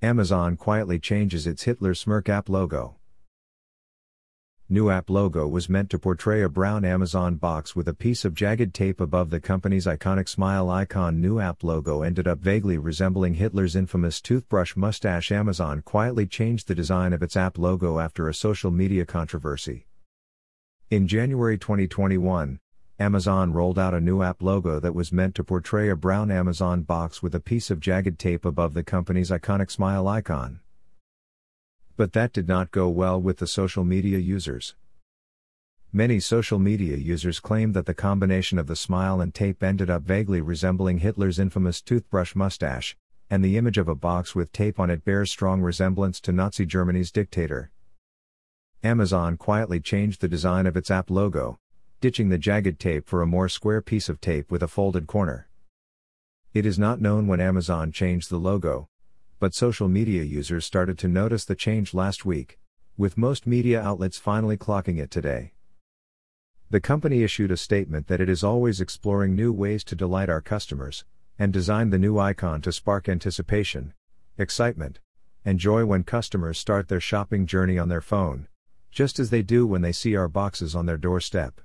Amazon quietly changes its Hitler smirk app logo. New app logo was meant to portray a brown Amazon box with a piece of jagged tape above the company's iconic smile icon. New app logo ended up vaguely resembling Hitler's infamous toothbrush mustache. Amazon quietly changed the design of its app logo after a social media controversy. In January 2021, Amazon rolled out a new app logo that was meant to portray a brown Amazon box with a piece of jagged tape above the company's iconic smile icon. But that did not go well with the social media users. Many social media users claimed that the combination of the smile and tape ended up vaguely resembling Hitler's infamous toothbrush mustache, and the image of a box with tape on it bears strong resemblance to Nazi Germany's dictator. Amazon quietly changed the design of its app logo, ditching the jagged tape for a more square piece of tape with a folded corner. It is not known when Amazon changed the logo, but social media users started to notice the change last week, with most media outlets finally clocking it today. The company issued a statement that it is always exploring new ways to delight our customers, and designed the new icon to spark anticipation, excitement, and joy when customers start their shopping journey on their phone, just as they do when they see our boxes on their doorstep.